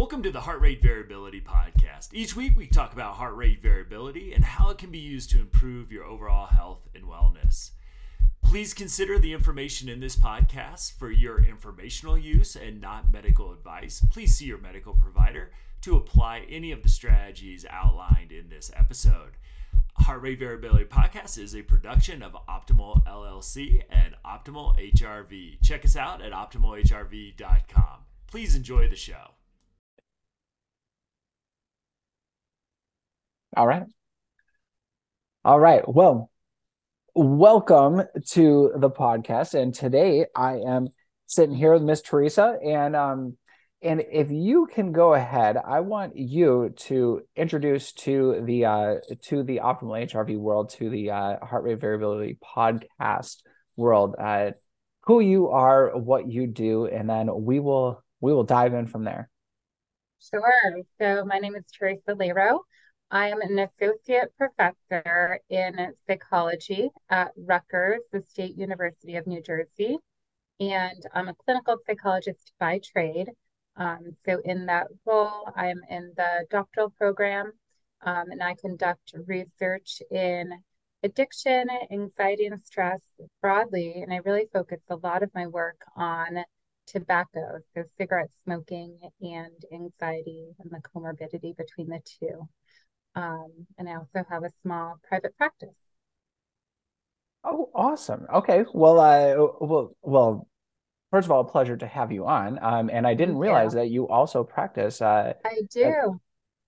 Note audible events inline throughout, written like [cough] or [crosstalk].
Welcome to the Heart Rate Variability Podcast. Each week we talk about heart rate variability and how it can be used to improve your overall health and wellness. Please consider the information in this podcast for your informational use and not medical advice. Please see your medical provider to apply any of the strategies outlined in this episode. Heart Rate Variability Podcast is a production of Optimal LLC and Optimal HRV. Check us out at optimalhrv.com. Please enjoy the show. All right. All right. Well, welcome to the podcast. And today I am sitting here with Miss Teresa. And um, and if you can go ahead, I want you to introduce to the uh to the optimal HRV world, to the uh, heart rate variability podcast world, uh, who you are, what you do, and then we will we will dive in from there. Sure. So my name is Teresa Leyro. I am an associate professor in psychology at Rutgers, the State University of New Jersey, and I'm a clinical psychologist by trade. Um, so, in that role, I'm in the doctoral program um, and I conduct research in addiction, anxiety, and stress broadly. And I really focus a lot of my work on tobacco, so cigarette smoking and anxiety and the comorbidity between the two. Um, and I also have a small private practice. Oh, awesome. Okay. Well, uh, well, well, first of all, a pleasure to have you on. Um, and I didn't realize you. that you also practice. Uh, I do.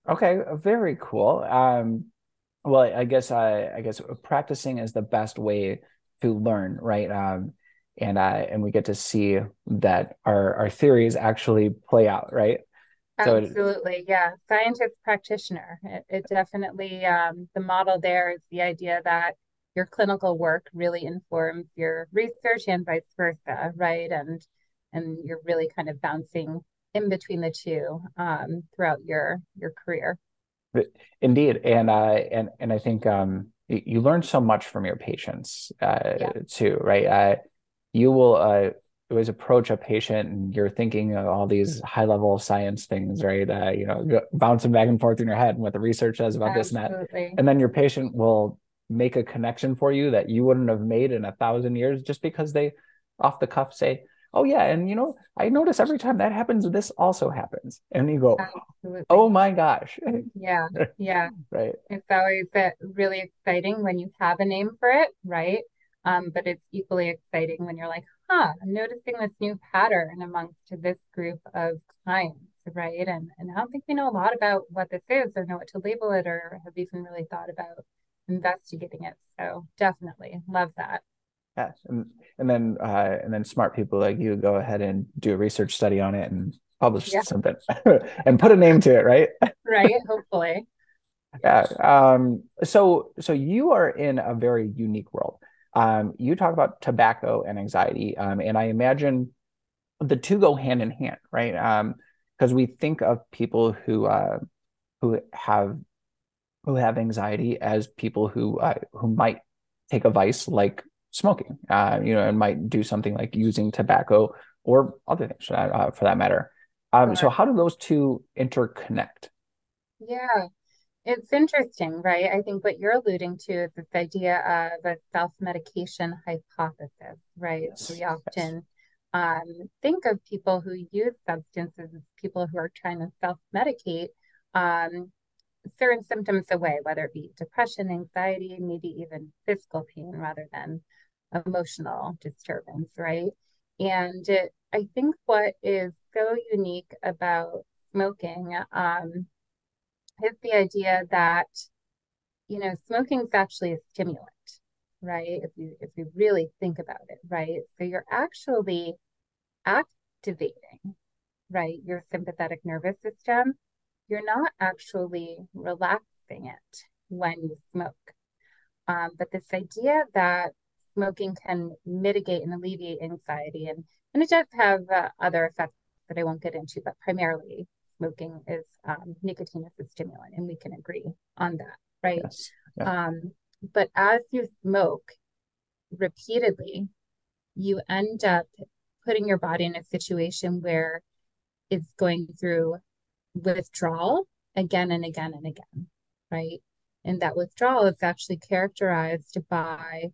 Uh, okay. Very cool. Um, well, I guess, uh, I guess practicing is the best way to learn, right? Um, and, uh, and we get to see that our, our theories actually play out, right? Absolutely, so, yeah. Scientist practitioner. It, it definitely um, the model there is the idea that your clinical work really informs your research and vice versa, right? And and you're really kind of bouncing in between the two um, throughout your your career. Indeed, and uh, and and I think um, you, you learn so much from your patients uh, yeah. too, right? Uh, you will uh, always approach a patient and you're thinking of all these high level science things, right? Uh, you know, bouncing back and forth in your head and what the research says about Absolutely. this and that. And then your patient will make a connection for you that you wouldn't have made in a thousand years just because they off the cuff say, Oh yeah, and you know, I notice every time that happens, this also happens. And you go, Absolutely. Oh my gosh. [laughs] Yeah. Yeah. right. It's always really exciting when you have a name for it, right? Um, but it's equally exciting when you're like, huh, I'm noticing this new pattern amongst this group of clients, right? And and I don't think we know a lot about what this is or know what to label it or have even really thought about investigating it. So definitely love that. Yes. And and then uh, and then smart people like you go ahead and do a research study on it and publish yeah. something [laughs] and put a name to it, right? [laughs] right, hopefully. Yeah. Um, so so you are in a very unique world um, you talk about tobacco and anxiety, um, and I imagine the two go hand in hand, right? Because um, we think of people who uh, who have who have anxiety as people who uh, who might take a vice like smoking, uh, you know, and might do something like using tobacco or other things uh, for that matter. Um, so, how do those two interconnect? Yeah, it's interesting, right? I think what you're alluding to is this idea of a self-medication hypothesis, right? Yes. We often yes. um, think of people who use substances as people who are trying to self-medicate um, certain symptoms away, whether it be depression, anxiety, maybe even physical pain rather than emotional disturbance, right? And it, I think what is so unique about smoking um, is the idea that you know smoking is actually a stimulant right? If you if you really think about it right? So you're actually activating right your sympathetic nervous system. You're not actually relaxing it when you smoke. Um, but this idea that smoking can mitigate and alleviate anxiety and and it does have uh, other effects that i won't get into but primarily smoking is um, nicotine is a stimulant, and we can agree on that, right? Yes. Yeah. Um, but as you smoke repeatedly, you end up putting your body in a situation where it's going through withdrawal again and again and again, right? And that withdrawal is actually characterized by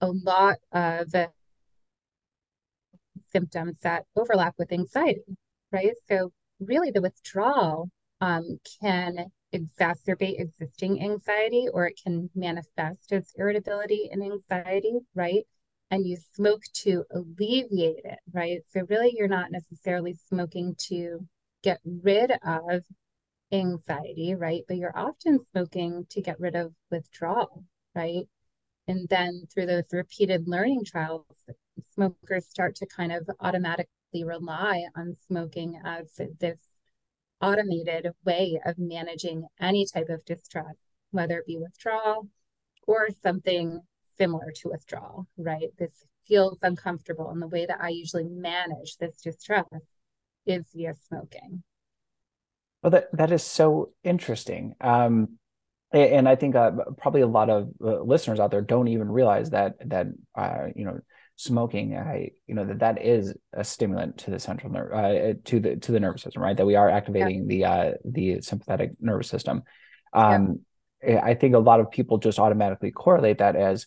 a lot of symptoms that overlap with anxiety, right? So, really, the withdrawal um, can exacerbate existing anxiety or it can manifest as irritability and anxiety, right? And you smoke to alleviate it, right? So, really, you're not necessarily smoking to get rid of anxiety, right? But you're often smoking to get rid of withdrawal, right? And then through those repeated learning trials, smokers start to kind of automatically rely on smoking as this automated way of managing any type of distress, whether it be withdrawal or something similar to withdrawal, right? This feels uncomfortable. And the way that I usually manage this distress is via smoking. Well, that, that is so interesting. Um, and I think uh, probably a lot of uh, listeners out there don't even realize that that uh, you know smoking, I you know that that is a stimulant to the central nerve uh, to the to the nervous system, right? That we are activating yeah. the uh, the sympathetic nervous system. Um, yeah. I think a lot of people just automatically correlate that as,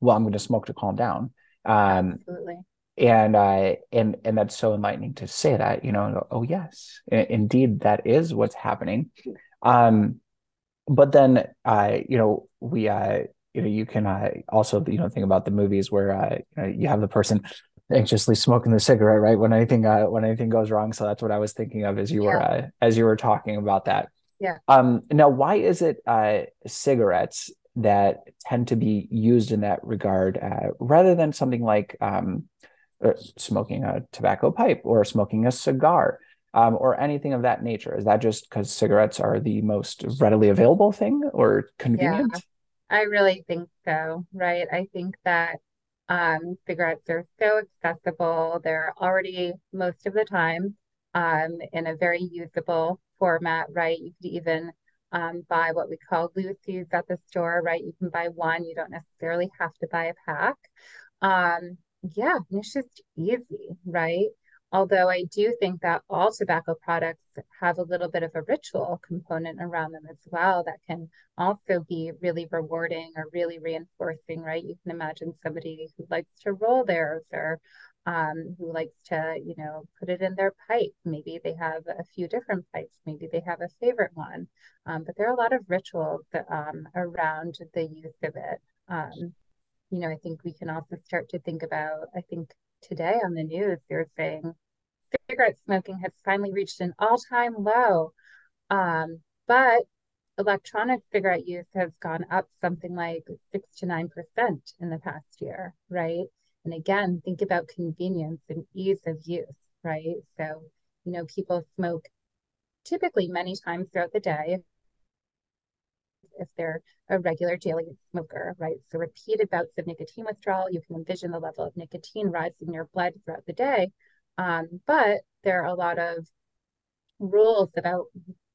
well, I'm going to smoke to calm down. Um, Absolutely. And uh, and and that's so enlightening to say that, you know, oh yes, indeed, that is what's happening. Um, but then, uh, you know, we uh, you know you can uh, also you know think about the movies where uh, you, know, you have the person anxiously smoking the cigarette right when anything uh, when anything goes wrong. So that's what i was thinking of as you yeah. were uh, as you were talking about that. Yeah. Um now why is it uh cigarettes that tend to be used in that regard uh, rather than something like um uh, smoking a tobacco pipe or smoking a cigar um, or anything of that nature? Is that just because cigarettes are the most readily available thing or convenient? yeah. I really think so, right? I think that um, cigarettes are so accessible. They're already most of the time um, in a very usable format, right? You could even um, buy what we call loosies at the store, right? You can buy one, you don't necessarily have to buy a pack. Um, yeah, it's just easy, right? Although I do think that all tobacco products have a little bit of a ritual component around them as well that can also be really rewarding or really reinforcing, right? You can imagine somebody who likes to roll theirs or um, who likes to, you know, put it in their pipe. Maybe they have a few different pipes. Maybe they have a favorite one. Um, but there are a lot of rituals um, around the use of it. Um, you know, I think we can also start to think about, I think today on the news, they're saying cigarette smoking has finally reached an all time low. Um, but electronic cigarette use has gone up something like six to nine percent in the past year, right? And again, think about convenience and ease of use, right? So, you know, people smoke typically many times throughout the day if they're a regular daily smoker, right? So repeated bouts of nicotine withdrawal, you can envision the level of nicotine rising in your blood throughout the day. Um, but there are a lot of rules about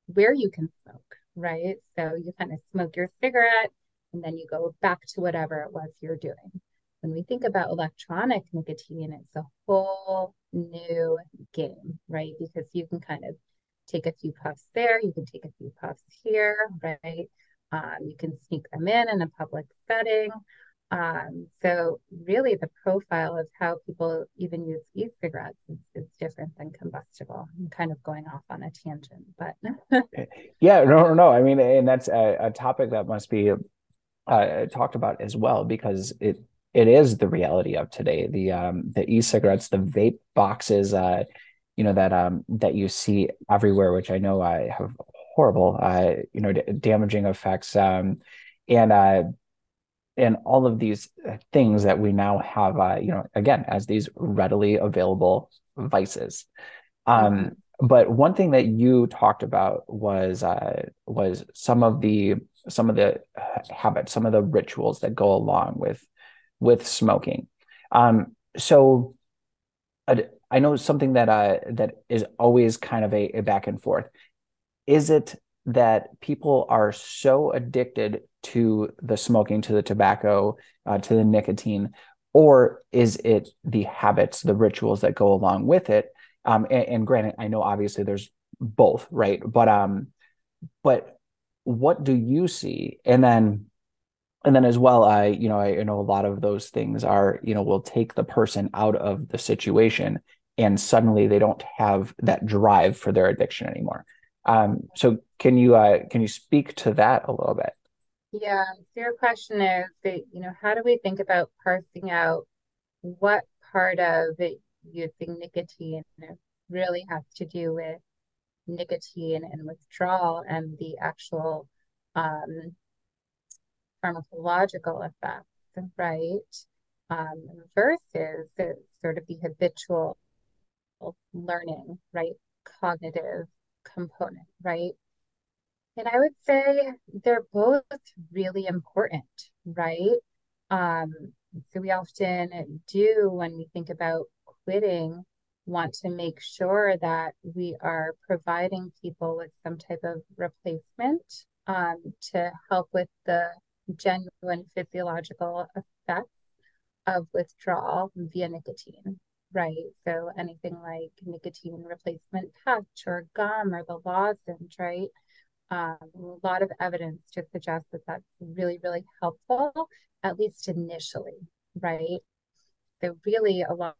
where you can smoke, right? So you kind of smoke your cigarette and then you go back to whatever it was you're doing. When we think about electronic nicotine, it's a whole new game, right? Because you can kind of take a few puffs there, you can take a few puffs here, right? Um, you can sneak them in in a public setting. Um, so really the profile of how people even use e-cigarettes is, is different than combustible. I'm kind of going off on a tangent, but [laughs] yeah, no, no, I mean, and that's a, a topic that must be uh, talked about as well because it it is the reality of today. The um the e-cigarettes, the vape boxes, uh, you know that um that you see everywhere, which I know I have horrible uh you know d- damaging effects um and uh and all of these uh, things that we now have uh, you know again as these readily available vices. Um, mm-hmm. but one thing that you talked about was uh, was some of the some of the habits some of the rituals that go along with with smoking. Um, so I, I know something that uh, that is always kind of a, a back and forth is it that people are so addicted to the smoking, to the tobacco, uh, to the nicotine, or is it the habits, the rituals that go along with it? Um, and, and, granted, I know obviously there's both, right? But um, but what do you see? And then and then as well, I you know I you know a lot of those things are you know will take the person out of the situation, and suddenly they don't have that drive for their addiction anymore. Um, so can you uh, can you speak to that a little bit? Yeah, so your question is that, you know, how do we think about parsing out what part of using nicotine really has to do with nicotine and withdrawal and the actual um, pharmacological effects, right? Um, versus the, sort of the habitual learning, right? Cognitive component, right? And I would say they're both really important, right? Um, so we often do when we think about quitting, want to make sure that we are providing people with some type of replacement um, to help with the genuine physiological effects of withdrawal via nicotine, right? So anything like nicotine replacement patch or gum or the lozenge, right? Um, a lot of evidence to suggest that that's really, really helpful, at least initially, right? So really a lot,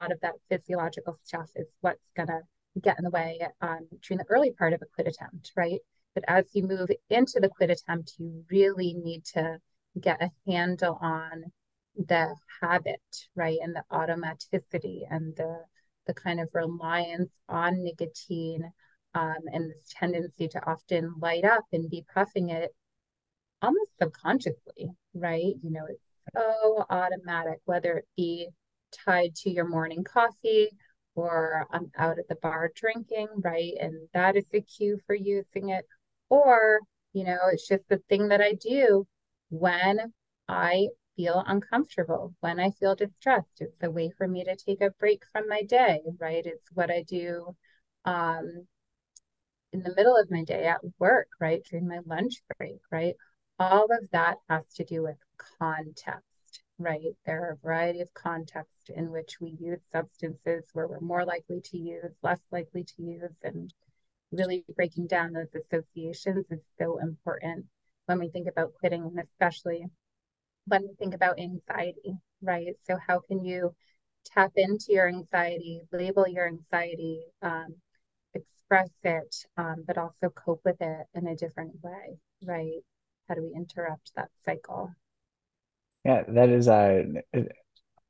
a lot of that physiological stuff is what's gonna get in the way um, during the early part of a quit attempt, right? But as you move into the quit attempt, you really need to get a handle on the habit, right? And the automaticity and the the kind of reliance on nicotine um, and this tendency to often light up and be puffing it almost subconsciously, right? You know, it's so automatic, whether it be tied to your morning coffee or I'm out at the bar drinking, right? And that is a cue for using it. Or, you know, it's just the thing that I do when I feel uncomfortable, when I feel distressed. It's a way for me to take a break from my day, right? It's what I do um, in the middle of my day at work, right? During my lunch break, right? All of that has to do with context, right? There are a variety of contexts in which we use substances where we're more likely to use, less likely to use, and really breaking down those associations is so important when we think about quitting, and especially when we think about anxiety, right? So, how can you tap into your anxiety, label your anxiety, um, express it, um, but also cope with it in a different way, right? How do we interrupt that cycle? Yeah, that is uh,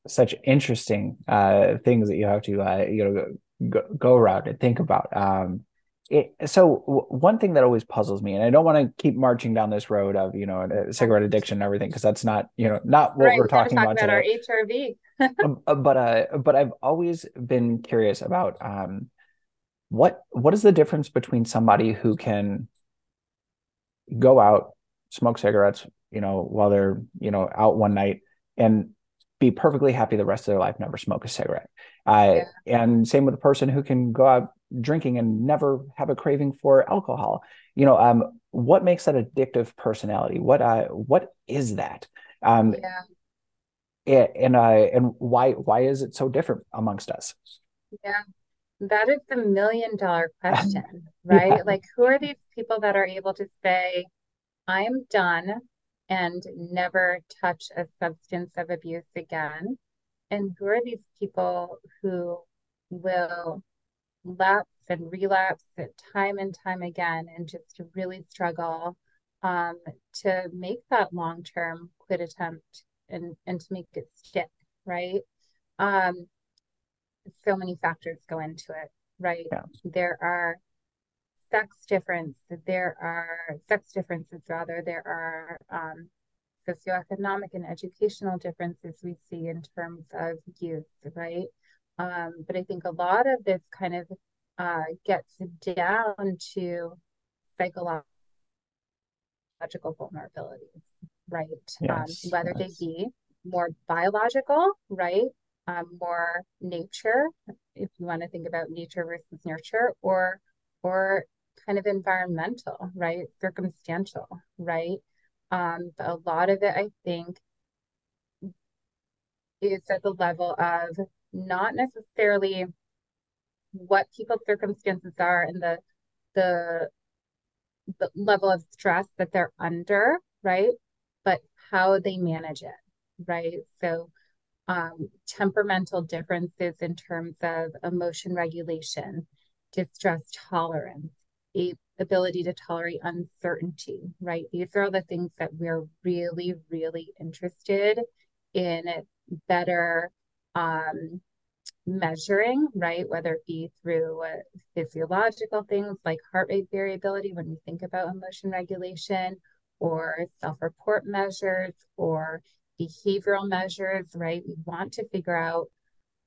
such interesting uh, things that you have to uh, you know go, go around and think about. Um, it, so w- one thing that always puzzles me, and I don't want to keep marching down this road of you know cigarette addiction and everything because that's not you know not what right, we're talking talk about, about today. our HRV. [laughs] Um, uh, but uh, but I've always been curious about um, what what is the difference between somebody who can go out smoke cigarettes you know while they're you know out one night and be perfectly happy the rest of their life never smoke a cigarette uh, yeah. and same with a person who can go out drinking and never have a craving for alcohol you know um what makes that addictive personality what uh what is that um yeah and uh and why why is it so different amongst us yeah that is the million dollar question, [laughs] right? Yeah. Like, who are these people that are able to say, I'm done and never touch a substance of abuse again? And who are these people who will lapse and relapse time and time again and just really struggle um, to make that long term quit attempt and, and to make it stick, right? Um, so many factors go into it, right? Yeah. There are sex difference, there are sex differences rather, there are um, socioeconomic and educational differences we see in terms of youth, right? Um, but I think a lot of this kind of uh, gets down to psychological vulnerabilities, right? Yes, um, whether yes. they be more biological, right? um, more nature, if you want to think about nature versus nurture, or or kind of environmental, right? Circumstantial, right? Um, but a lot of it, I think, is at the level of not necessarily what people's circumstances are and the the the level of stress that they're under, right? But how they manage it, right? So um, temperamental differences in terms of emotion regulation, distress tolerance, a ability to tolerate uncertainty, right? These are all the things that we're really, really interested in better um, measuring, right? Whether it be through uh, physiological things like heart rate variability when we think about emotion regulation, or self report measures, or behavioral measures, right? We want to figure out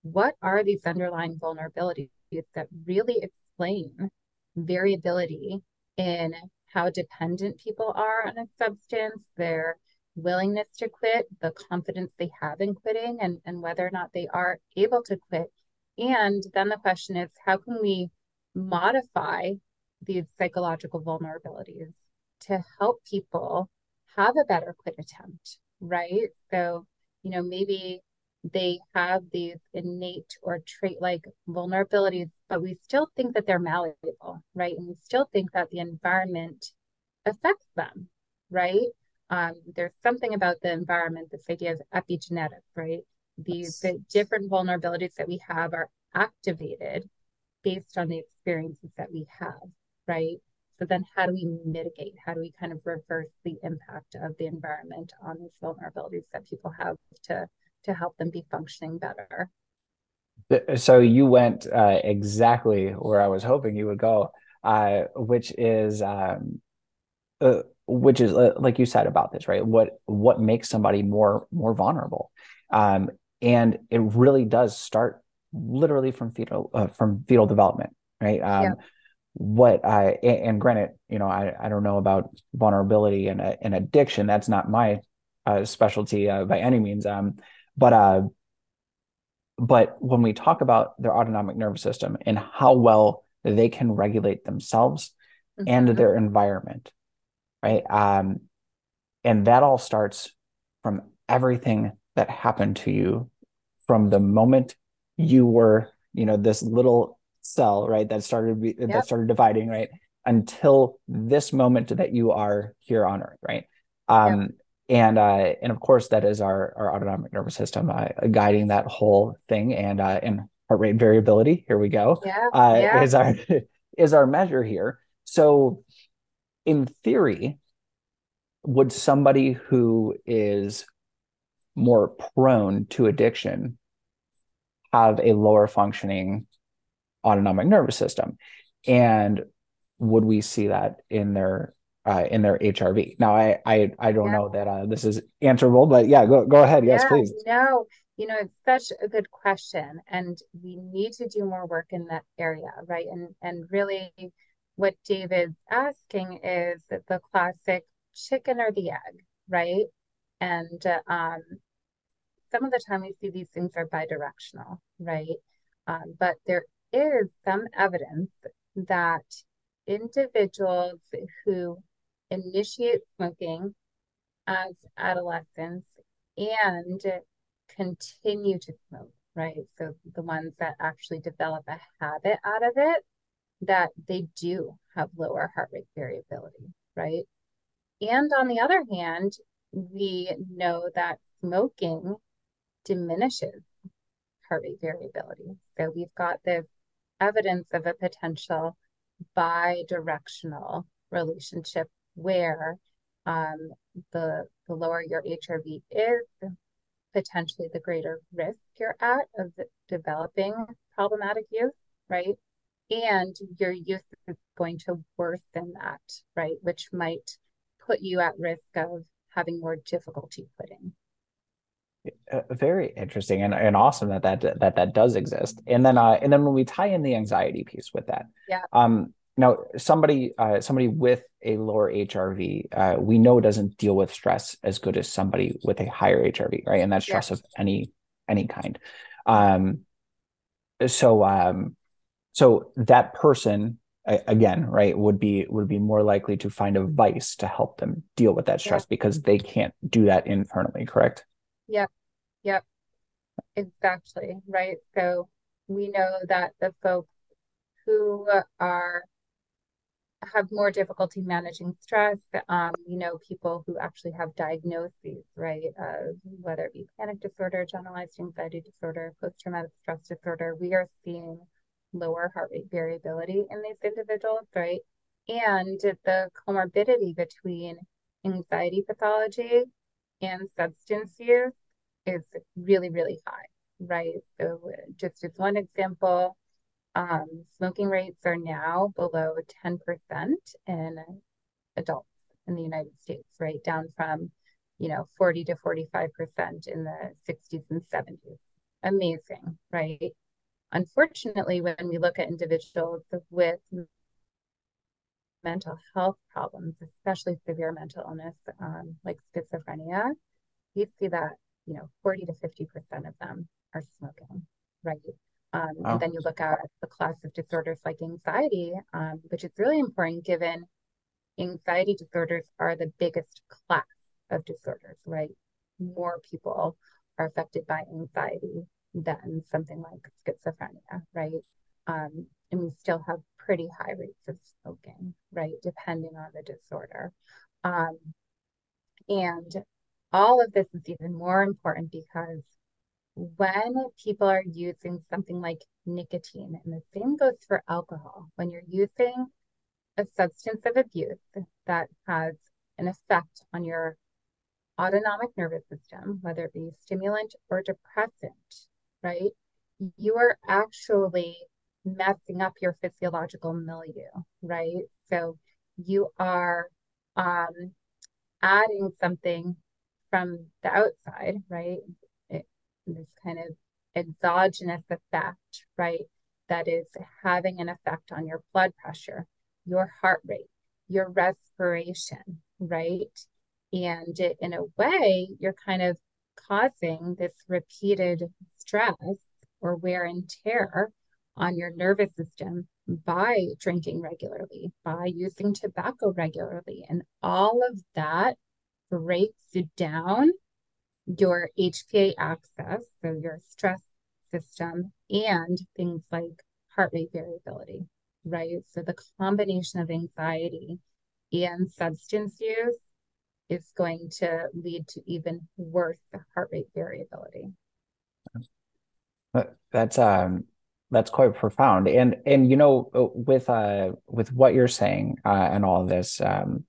what are these underlying vulnerabilities that really explain variability in how dependent people are on a substance, their willingness to quit, the confidence they have in quitting, and, and whether or not they are able to quit. And then the question is how can we modify these psychological vulnerabilities to help people have a better quit attempt, right? So, you know, maybe they have these innate or trait like vulnerabilities, but we still think that they're malleable, right? And we still think that the environment affects them, right? Um, there's something about the environment, this idea of epigenetics, right? These the different vulnerabilities that we have are activated based on the experiences that we have, right? So then how do we mitigate? How do we kind of reverse the impact of the environment on these vulnerabilities that people have to to help them be functioning better. So you went uh, exactly where I was hoping you would go, uh, which is um, uh, which is uh, like you said about this, right? What what makes somebody more more vulnerable, um, and it really does start literally from fetal uh, from fetal development, right? Um, yeah. What I and granted, you know, I, I don't know about vulnerability and and addiction. That's not my uh, specialty by any means. Um, but uh, but when we talk about their autonomic nervous system and how well they can regulate themselves mm-hmm. and their environment, right? Um, and that all starts from everything that happened to you from the moment you were, you know, this little cell, right? That started yep. that started dividing, right? Until this moment that you are here on Earth, right? Um, yep and uh, and of course that is our our autonomic nervous system uh, guiding that whole thing and uh, and heart rate variability here we go yeah, uh, yeah. is our [laughs] is our measure here so in theory would somebody who is more prone to addiction have a lower functioning autonomic nervous system and would we see that in their uh, in their HRV. Now, I I I don't yeah. know that uh, this is answerable, but yeah, go go ahead. Yes, yeah, please. No, you know, it's such a good question, and we need to do more work in that area, right? And and really, what David's asking is the classic chicken or the egg, right? And um, some of the time we see these things are bidirectional, right? Um, but there is some evidence that individuals who initiate smoking as adolescents and continue to smoke, right? So the ones that actually develop a habit out of it, that they do have lower heart rate variability, right? And on the other hand, we know that smoking diminishes heart rate variability. So we've got this evidence of a potential bi-directional relationship where um, the the lower your HRV is, potentially the greater risk you're at of developing problematic use, right? And your youth is going to worsen that, right? Which might put you at risk of having more difficulty quitting. Uh, very interesting and, and awesome that that that that does exist. And then uh, and then when we tie in the anxiety piece with that, yeah. Um, now, somebody uh, somebody with a lower HRV, uh, we know doesn't deal with stress as good as somebody with a higher HRV, right? And that's stress yes. of any any kind. Um, so um, so that person again, right, would be would be more likely to find a vice to help them deal with that stress because they can't do that internally, correct? Yep. Yep. Exactly. Right. So we know that the folks who are have more difficulty managing stress. Um, you know, people who actually have diagnoses, right, of whether it be panic disorder, generalized anxiety disorder, post traumatic stress disorder, we are seeing lower heart rate variability in these individuals, right? And the comorbidity between anxiety pathology and substance use is really, really high, right? So, just as one example, um, smoking rates are now below 10% in adults in the United States, right? Down from, you know, 40 to 45% in the 60s and 70s. Amazing, right? Unfortunately, when we look at individuals with mental health problems, especially severe mental illness um, like schizophrenia, we see that, you know, 40 to 50% of them are smoking, right? Um, wow. And then you look at the class of disorders like anxiety, um, which is really important given anxiety disorders are the biggest class of disorders, right? More people are affected by anxiety than something like schizophrenia, right? Um, and we still have pretty high rates of smoking, right? Depending on the disorder. Um, and all of this is even more important because when people are using something like nicotine, and the same goes for alcohol, when you're using a substance of abuse that has an effect on your autonomic nervous system, whether it be stimulant or depressant, right? You are actually messing up your physiological milieu, right? So you are um, adding something from the outside, right? this kind of exogenous effect, right? That is having an effect on your blood pressure, your heart rate, your respiration, right? And it, in a way, you're kind of causing this repeated stress or wear and tear on your nervous system by drinking regularly, by using tobacco regularly. And all of that breaks down your HPA axis, so your stress system, and things like heart rate variability, right? So the combination of anxiety and substance use is going to lead to even worse heart rate variability. That's um that's quite profound. And and you know with uh with what you're saying uh and all of this um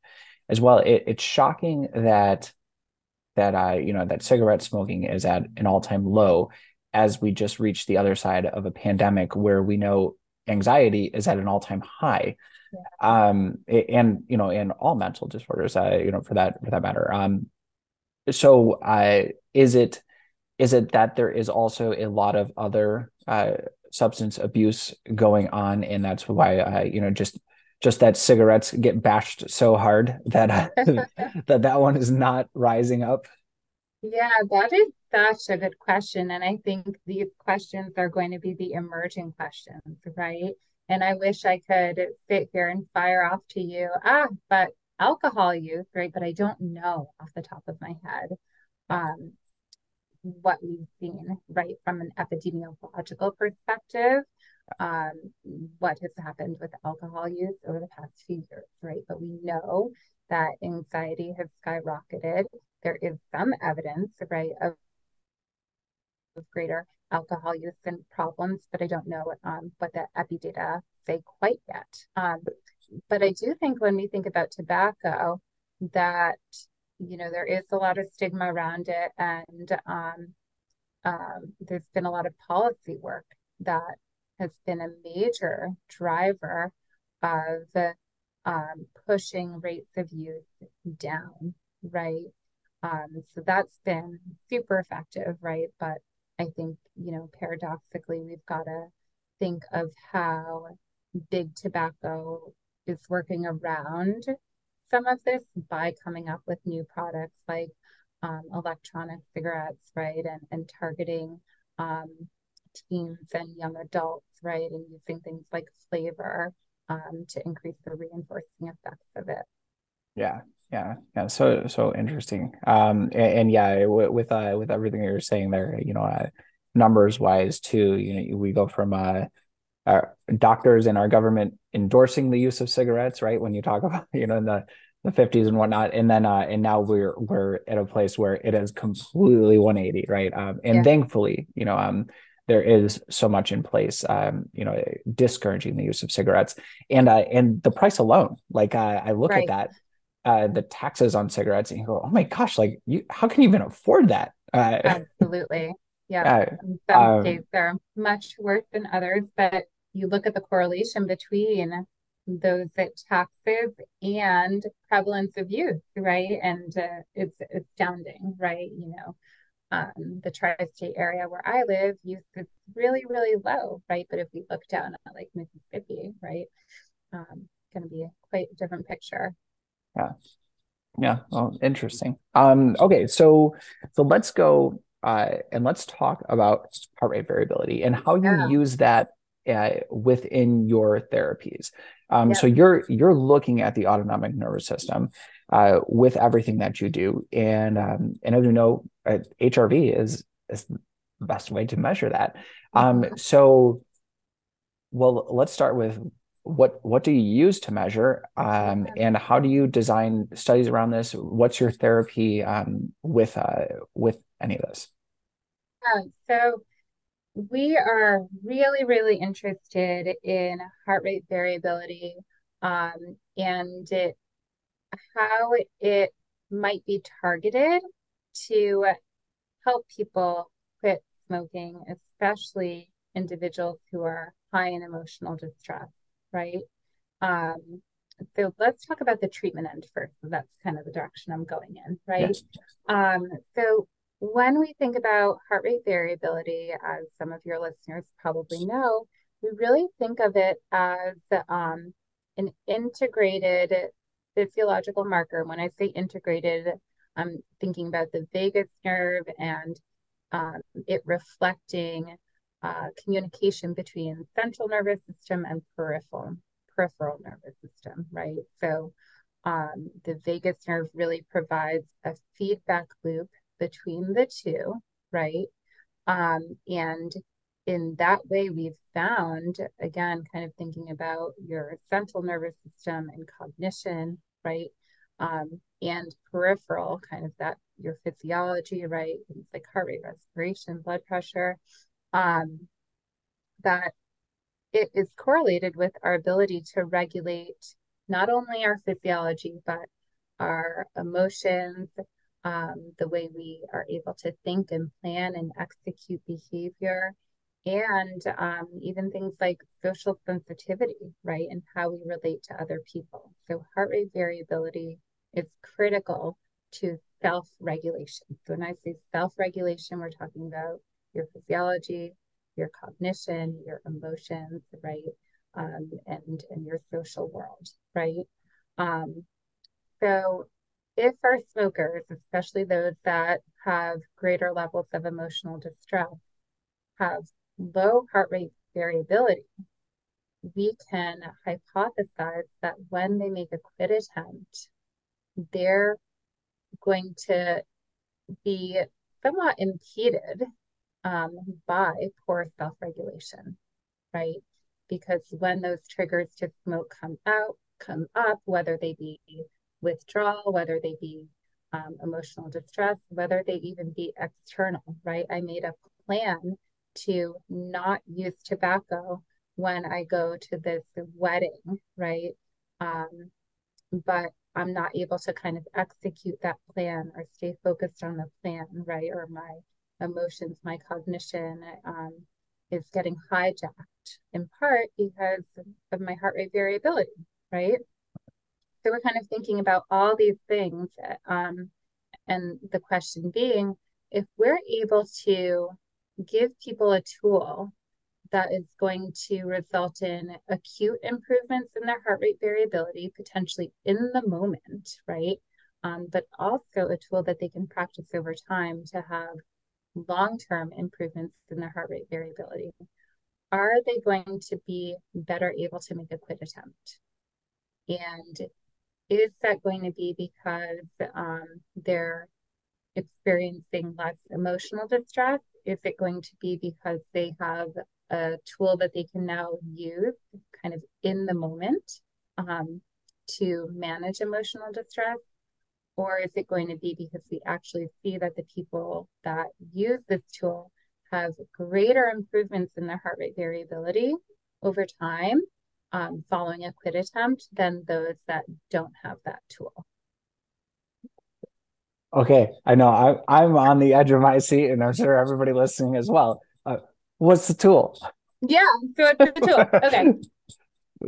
as well it, it's shocking that that uh, you know that cigarette smoking is at an all-time low as we just reached the other side of a pandemic where we know anxiety is at an all-time high. Yeah. um and you know in all mental disorders uh you know for that for that matter. Um so uh is it is it that there is also a lot of other uh substance abuse going on and that's why uh you know just just that cigarettes get bashed so hard that [laughs] that that one is not rising up? Yeah, that is such a good question. And I think these questions are going to be the emerging questions, right? And I wish I could sit here and fire off to you, ah, but alcohol use, right? But I don't know off the top of my head um, what we've seen, right, from an epidemiological perspective um, what has happened with alcohol use over the past few years, right? But we know that anxiety has skyrocketed. There is some evidence, right, of, of greater alcohol use and problems, but I don't know um, what the epi data say quite yet. Um, but I do think when we think about tobacco, that you know there is a lot of stigma around it, and um, um there's been a lot of policy work that has been a major driver of um, pushing rates of use down, right? Um, so that's been super effective, right? But I think, you know, paradoxically, we've got to think of how big tobacco is working around some of this by coming up with new products like um, electronic cigarettes, right? And, and targeting um, teens and young adults, right? And using things like flavor um, to increase the reinforcing effects of it. Yeah, yeah, yeah. So so interesting. Um, and, and yeah, with uh, with everything you're saying there, you know, uh, numbers wise too, you know, we go from uh, our doctors and our government endorsing the use of cigarettes, right? When you talk about, [laughs] you know, in the the 50s and whatnot and then uh and now we're we're at a place where it is completely 180 right um and yeah. thankfully you know um there is so much in place um you know discouraging the use of cigarettes and uh and the price alone like uh, i look right. at that uh the taxes on cigarettes and you go oh my gosh like you how can you even afford that uh absolutely [laughs] yeah some um, states are much worse than others but you look at the correlation between those taxes and prevalence of youth, right? And uh, it's astounding, right? You know, um, the tri-state area where I live, youth is really, really low, right? But if we look down at like Mississippi, right, um, going to be quite a different picture. Yeah, yeah. Well, interesting. Um, okay, so so let's go uh, and let's talk about heart rate variability and how you yeah. use that uh, within your therapies. Um, So you're you're looking at the autonomic nervous system uh, with everything that you do, and um, and as you know, uh, HRV is is the best way to measure that. Um. So, well, let's start with what what do you use to measure, um, and how do you design studies around this? What's your therapy um, with uh, with any of this? Um, so we are really, really interested in heart rate variability um, and it, how it might be targeted to help people quit smoking, especially individuals who are high in emotional distress, right? Um, so let's talk about the treatment end first. So that's kind of the direction I'm going in, right? Yes. Um, so when we think about heart rate variability, as some of your listeners probably know, we really think of it as um, an integrated physiological marker. When I say integrated, I'm thinking about the vagus nerve and um, it reflecting uh, communication between central nervous system and peripheral peripheral nervous system, right? So um, the vagus nerve really provides a feedback loop between the two, right? Um, and in that way, we've found, again, kind of thinking about your central nervous system and cognition, right? Um, and peripheral, kind of that your physiology, right? Things like heart rate, respiration, blood pressure, um, that it is correlated with our ability to regulate not only our physiology, but our emotions, um, the way we are able to think and plan and execute behavior, and um, even things like social sensitivity, right? And how we relate to other people. So, heart rate variability is critical to self regulation. So, when I say self regulation, we're talking about your physiology, your cognition, your emotions, right? Um, and, and your social world, right? Um, so, if our smokers, especially those that have greater levels of emotional distress, have low heart rate variability, we can hypothesize that when they make a quit attempt, they're going to be somewhat impeded um, by poor self regulation, right? Because when those triggers to smoke come out, come up, whether they be withdrawal, whether they be um, emotional distress, whether they even be external, right? I made a plan to not use tobacco when I go to this wedding, right? Um, but I'm not able to kind of execute that plan or stay focused on the plan, right? Or my emotions, my cognition um, is getting hijacked in part because of my heart rate variability, right? So we're kind of thinking about all these things. Um, and the question being, if we're able to give people a tool that is going to result in acute improvements in their heart rate variability, potentially in the moment, right? Um, but also a tool that they can practice over time to have long term improvements in their heart rate variability. Are they going to be better able to make a quit attempt? And is that going to be because um, they're experiencing less emotional distress? Is it going to be because they have a tool that they can now use kind of in the moment um, to manage emotional distress? Or is it going to be because we actually see that the people that use this tool have greater improvements in their heart rate variability over time um, following a quit attempt than those that don't have that tool? Okay, I know I, I'm on the edge of my seat, and I'm sure everybody listening as well. Uh, what's the tool? Yeah, so it's the tool. Okay.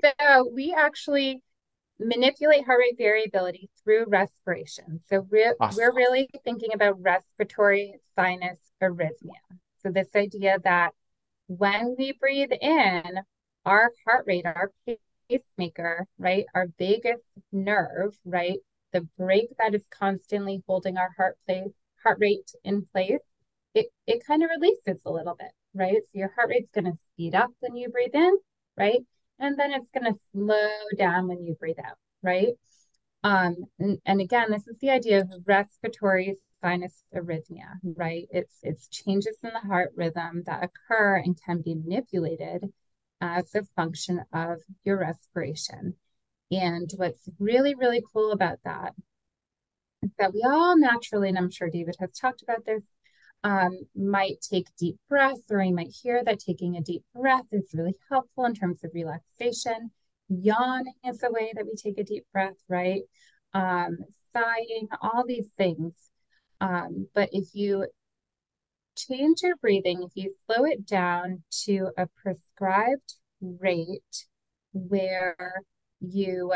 So we actually manipulate heart rate variability through respiration. So we're, awesome. we're really thinking about respiratory sinus arrhythmia. So this idea that when we breathe in, our heart rate, our pacemaker, right, our vagus nerve, right, the brake that is constantly holding our heart place, heart rate in place, it, it kind of releases a little bit, right? So your heart rate's going to speed up when you breathe in, right? And then it's going to slow down when you breathe out, right? Um, and, and again, this is the idea of respiratory sinus arrhythmia, right? It's it's changes in the heart rhythm that occur and can be manipulated as a function of your respiration. And what's really, really cool about that is that we all naturally, and I'm sure David has talked about this, um, might take deep breaths, or you might hear that taking a deep breath is really helpful in terms of relaxation. Yawning is a way that we take a deep breath, right? Um, sighing, all these things. Um, but if you change your breathing, if you slow it down to a prescribed rate where you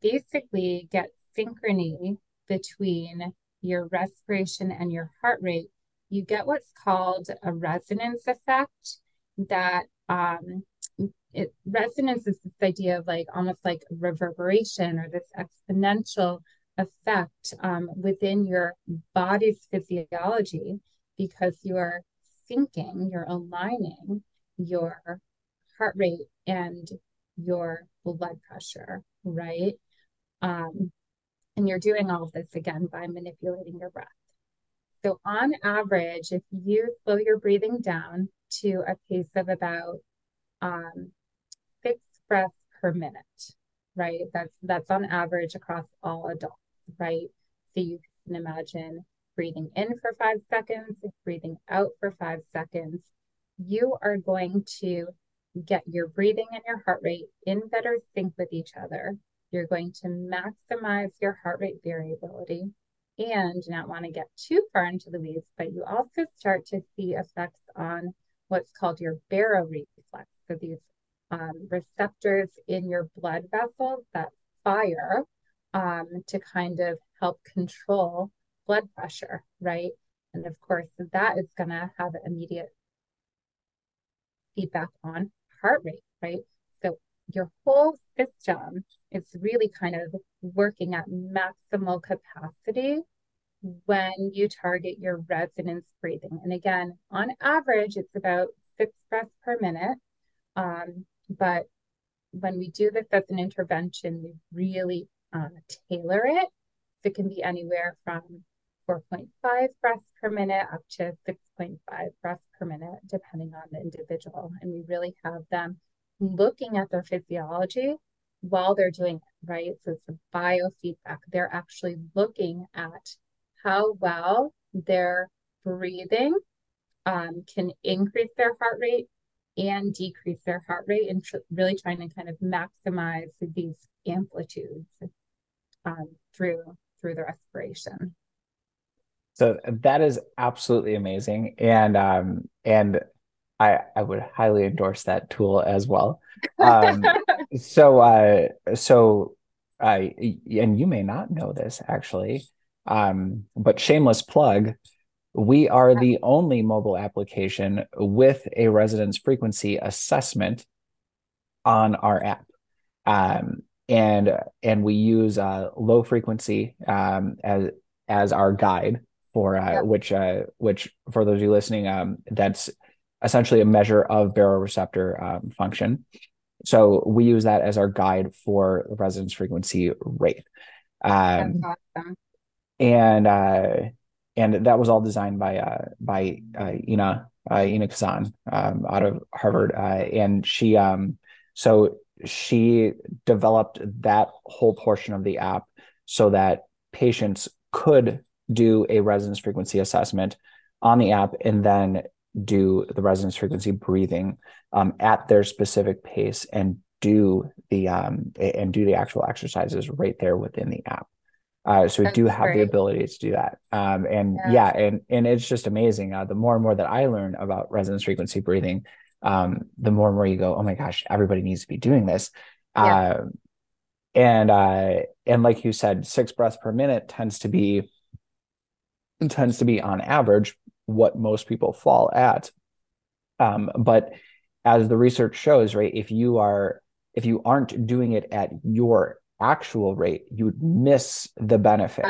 basically get synchrony between your respiration and your heart rate, you get what's called a resonance effect that um, it, resonance is this idea of like almost like reverberation or this exponential effect um, within your body's physiology because you're syncing, you're aligning your heart rate and your blood pressure, right? Um, and you're doing all of this again by manipulating your breath. So, on average, if you slow your breathing down to a pace of about um, six breaths per minute, right? That's that's on average across all adults, right? So you can imagine breathing in for five seconds, breathing out for five seconds. You are going to get your breathing and your heart rate in better sync with each other. You're going to maximize your heart rate variability and not want to get too far into the weeds, but you also start to see effects on what's called your baroreflex. So these um, receptors in your blood vessels that fire um, to kind of help control blood pressure, right? And of course, that is going to have immediate feedback on heart rate, right? So your whole system is really kind of working at maximal capacity when you target your resonance breathing. And again, on average, it's about six breaths per minute. Um, but when we do this as an intervention, we really uh, tailor it. So it can be anywhere from 4.5 breaths per minute up to 6.5 breaths per minute, depending on the individual. And we really have them looking at their physiology while they're doing it, right? So it's a biofeedback. They're actually looking at how well their breathing um, can increase their heart rate and decrease their heart rate and tr- really trying to kind of maximize these amplitudes um, through through the respiration. So that is absolutely amazing, and um, and I I would highly endorse that tool as well. Um, [laughs] so uh, so I and you may not know this actually, um, but shameless plug. We are the only mobile application with a resonance frequency assessment on our app. Um, and and we use uh, low frequency um, as as our guide for uh, yep. which uh, which for those of you listening, um, that's essentially a measure of baroreceptor um, function. So we use that as our guide for the resonance frequency rate. Um, awesome. And uh, and that was all designed by uh, by uh, Inna uh, Inna Khazan um, out of Harvard, uh, and she um, so she developed that whole portion of the app so that patients could do a resonance frequency assessment on the app and then do the resonance frequency breathing um, at their specific pace and do the um, and do the actual exercises right there within the app. Uh, so we That's do have great. the ability to do that. Um, and yeah. yeah. and and it's just amazing. Uh, the more and more that I learn about resonance frequency breathing, um, the more and more you go, oh my gosh, everybody needs to be doing this. Yeah. Uh, and uh, and like you said, six breaths per minute tends to be tends to be on average what most people fall at. Um, but as the research shows, right, if you are if you aren't doing it at your actual rate, you would miss the benefit.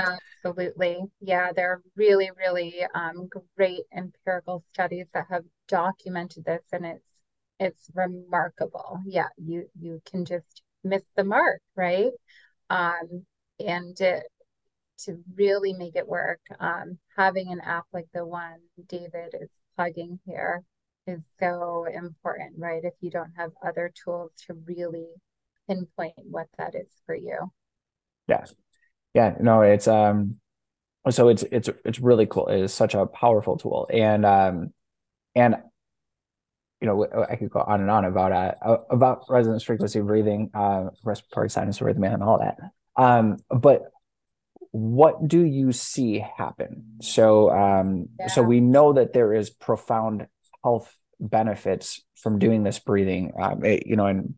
Absolutely. Yeah, there are really, really um, great empirical studies that have documented this and it's it's remarkable. Yeah, you you can just miss the mark, right? Um, and it, to really make it work, um, having an app like the one David is plugging here is so important, right? If you don't have other tools to really pinpoint what that is for you. Yeah. Yeah. No, it's um so it's it's it's really cool. It is such a powerful tool. And um and you know, I could go on and on about uh about resonance frequency breathing, uh respiratory sinus rhythm and all that. Um, but what do you see happen? So um yeah. so we know that there is profound health benefits from doing this breathing um, it, you know and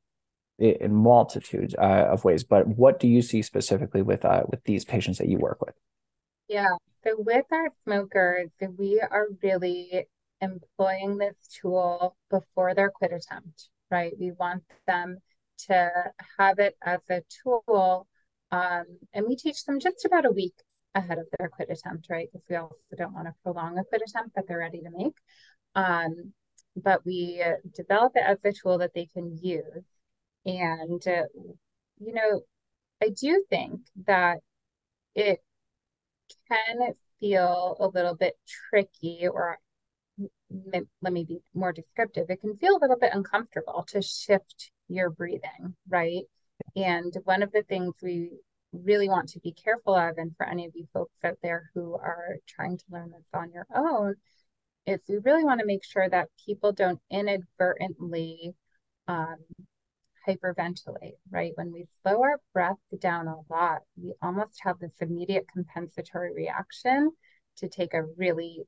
in multitudes uh, of ways. But what do you see specifically with uh, with these patients that you work with? Yeah, so with our smokers, we are really employing this tool before their quit attempt, right? We want them to have it as a tool, um, and we teach them just about a week ahead of their quit attempt, right? Because we also don't want to prolong a quit attempt that they're ready to make. Um, but we develop it as a tool that they can use and, uh, you know, I do think that it can feel a little bit tricky, or let me be more descriptive. It can feel a little bit uncomfortable to shift your breathing, right? And one of the things we really want to be careful of, and for any of you folks out there who are trying to learn this on your own, is we really want to make sure that people don't inadvertently um, hyperventilate, right? When we slow our breath down a lot, we almost have this immediate compensatory reaction to take a really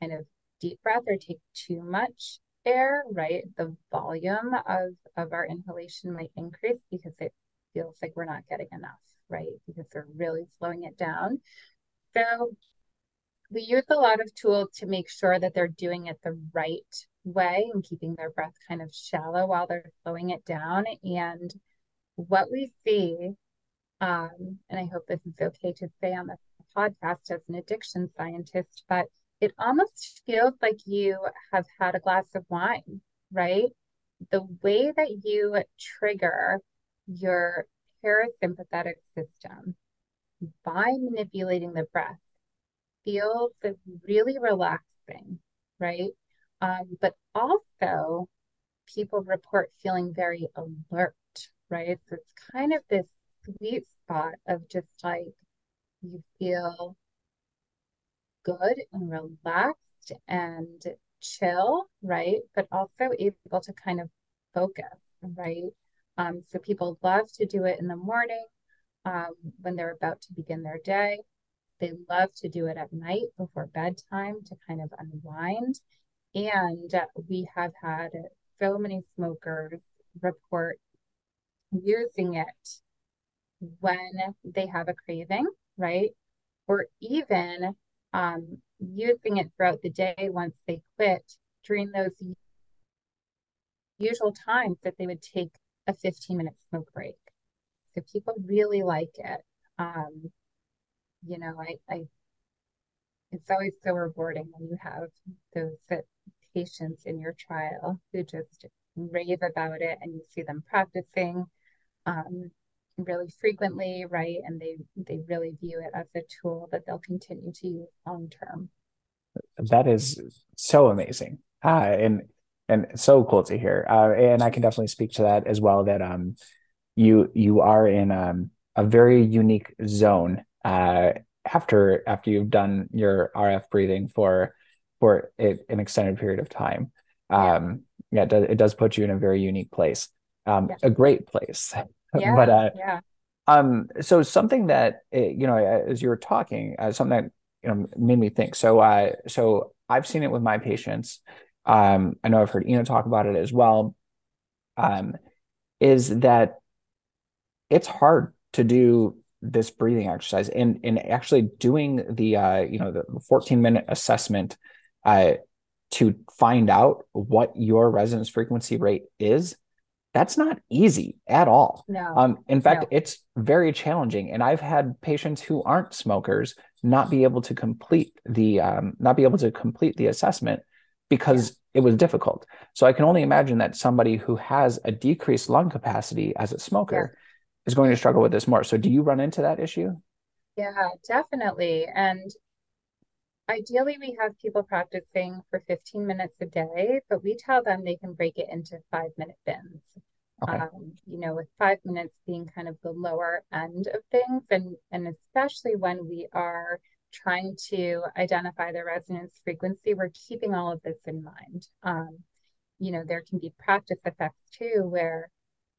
kind of deep breath or take too much air, right? The volume of, of our inhalation might increase because it feels like we're not getting enough, right? Because we're really slowing it down. So we use a lot of tools to make sure that they're doing it the right way and keeping their breath kind of shallow while they're slowing it down. And what we see, um, and I hope this is okay to say on the podcast as an addiction scientist, but it almost feels like you have had a glass of wine, right? The way that you trigger your parasympathetic system by manipulating the breath feels really relaxing, right? Um, but also, people report feeling very alert, right? So it's kind of this sweet spot of just like you feel good and relaxed and chill, right? But also able to kind of focus, right? Um, so people love to do it in the morning um, when they're about to begin their day. They love to do it at night before bedtime to kind of unwind. And we have had so many smokers report using it when they have a craving, right? Or even um, using it throughout the day once they quit during those usual times that they would take a 15 minute smoke break. So people really like it. Um, you know, I, I, it's always so rewarding when you have those patients in your trial who just rave about it and you see them practicing. Um, really frequently, right? And they they really view it as a tool that they'll continue to use long term. That is so amazing, uh, and and so cool to hear. Uh, and I can definitely speak to that as well. That um, you you are in um, a very unique zone uh, after after you've done your RF breathing for for a, an extended period of time. Um, yeah, it does, it does put you in a very unique place, um, yeah. a great place. [laughs] Yeah, but uh, yeah. Um, so something that eh, you know, as you were talking, uh, something that you know made me think. So, uh, so I've seen it with my patients. Um, I know I've heard Inna talk about it as well. Um, is that it's hard to do this breathing exercise and and actually doing the uh, you know the 14 minute assessment uh, to find out what your resonance frequency rate is that's not easy at all no um in fact no. it's very challenging and i've had patients who aren't smokers not be able to complete the um not be able to complete the assessment because yeah. it was difficult so i can only imagine that somebody who has a decreased lung capacity as a smoker yeah. is going to struggle with this more so do you run into that issue yeah definitely and Ideally, we have people practicing for 15 minutes a day, but we tell them they can break it into five minute bins. Okay. Um, you know, with five minutes being kind of the lower end of things, and and especially when we are trying to identify the resonance frequency, we're keeping all of this in mind. Um, you know, there can be practice effects too, where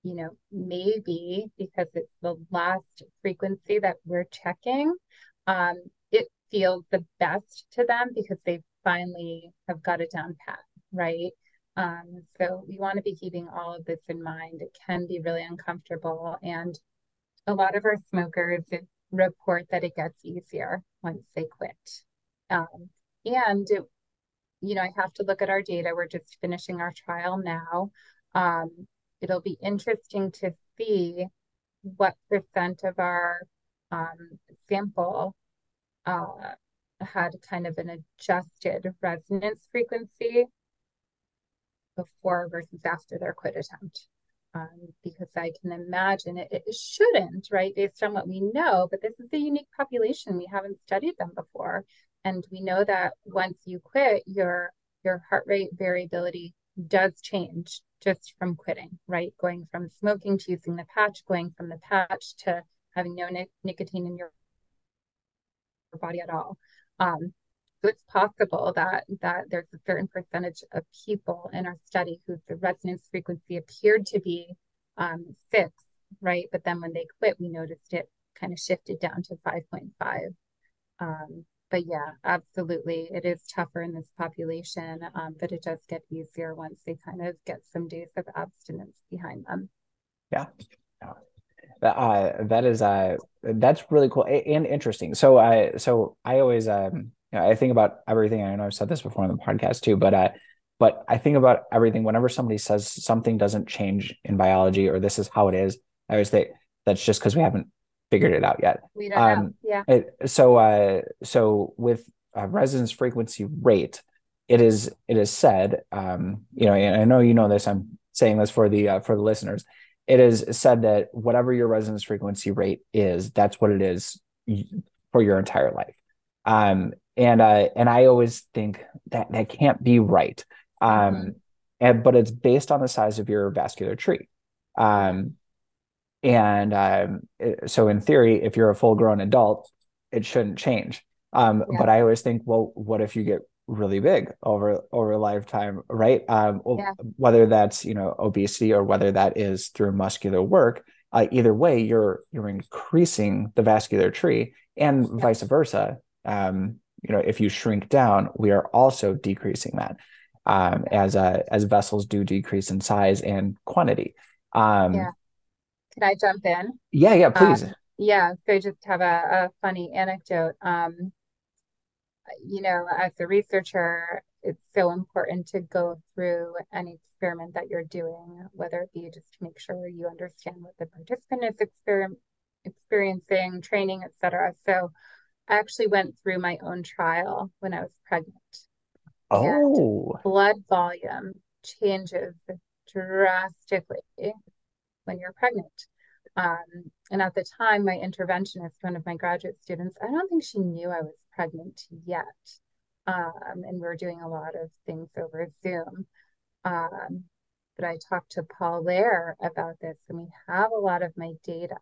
you know maybe because it's the last frequency that we're checking, um, feels the best to them because they finally have got it down pat, right? Um, so we want to be keeping all of this in mind. It can be really uncomfortable. And a lot of our smokers report that it gets easier once they quit. Um, and, it, you know, I have to look at our data. We're just finishing our trial now. Um, it'll be interesting to see what percent of our um, sample uh, had kind of an adjusted resonance frequency before versus after their quit attempt. Um, because I can imagine it, it shouldn't, right, based on what we know, but this is a unique population. We haven't studied them before. And we know that once you quit, your your heart rate variability does change just from quitting, right? Going from smoking to using the patch, going from the patch to having no nic- nicotine in your body at all. Um, so it's possible that that there's a certain percentage of people in our study whose resonance frequency appeared to be um, six, right? But then when they quit, we noticed it kind of shifted down to 5.5. Um, but yeah, absolutely, it is tougher in this population, um, but it does get easier once they kind of get some days of abstinence behind them. Yeah. yeah uh, that is uh that's really cool and interesting. So I so I always um you know I think about everything. I know I've said this before on the podcast too, but uh but I think about everything whenever somebody says something doesn't change in biology or this is how it is. I always think that's just because we haven't figured it out yet. We don't um, know. Yeah. It, so uh so with uh, resonance frequency rate, it is it is said um you know and I know you know this. I'm saying this for the uh, for the listeners it is said that whatever your resonance frequency rate is, that's what it is for your entire life. Um, and uh, and I always think that that can't be right. Um, mm-hmm. and but it's based on the size of your vascular tree. Um, and um, so in theory, if you're a full grown adult, it shouldn't change. Um, yeah. But I always think, well, what if you get really big over over a lifetime right? Um yeah. whether that's you know obesity or whether that is through muscular work uh, either way you're you're increasing the vascular tree and yeah. vice versa. Um you know if you shrink down we are also decreasing that um as uh as vessels do decrease in size and quantity. Um yeah. Can i jump in? Yeah yeah please. um, yeah so I just have a, a funny anecdote. Um you know, as a researcher, it's so important to go through any experiment that you're doing, whether it be just to make sure you understand what the participant is exper- experiencing, training, etc. So I actually went through my own trial when I was pregnant. Oh, blood volume changes drastically when you're pregnant. Um, and at the time, my interventionist, one of my graduate students, I don't think she knew I was pregnant yet. Um, and we were doing a lot of things over Zoom. Um, but I talked to Paul Lehrer about this, and we have a lot of my data,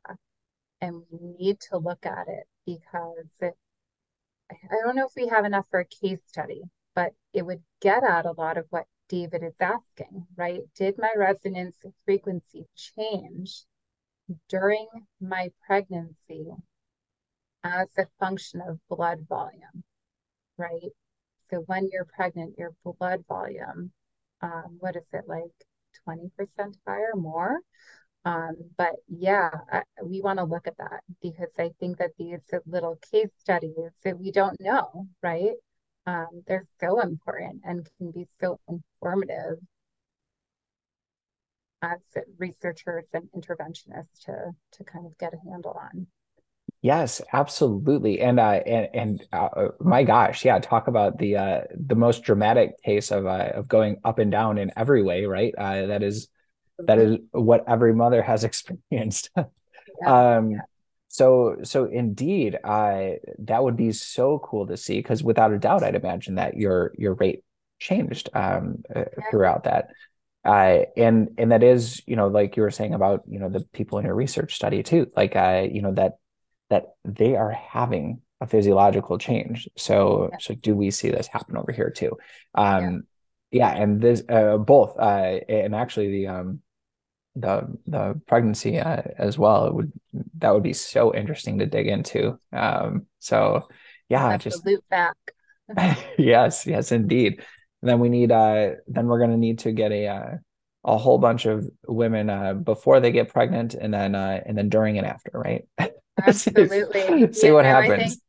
and we need to look at it because it, I don't know if we have enough for a case study, but it would get at a lot of what David is asking, right? Did my resonance frequency change during my pregnancy as a function of blood volume, right? So when you're pregnant, your blood volume, um, what is it like 20% higher, more? Um, but yeah, I, we want to look at that because I think that these little case studies that we don't know, right? Um, they're so important and can be so informative as researchers and interventionists to to kind of get a handle on. Yes, absolutely. And uh and and uh, my gosh, yeah, talk about the uh the most dramatic case of uh of going up and down in every way, right? Uh that is that is what every mother has [laughs] experienced. Yeah. um so so indeed, uh that would be so cool to see because without a doubt I'd imagine that your your rate changed um uh, throughout that uh, and and that is you know like you were saying about you know the people in your research study too like uh, you know that that they are having a physiological change. So yeah. so do we see this happen over here too? Um yeah, yeah and this uh, both uh, and actually the um the the pregnancy uh, as well it would that would be so interesting to dig into. Um so yeah just loop back [laughs] yes yes indeed. And then we need uh then we're gonna need to get a uh, a whole bunch of women uh before they get pregnant and then uh and then during and after, right? [laughs] [laughs] Absolutely. See [laughs] what happens.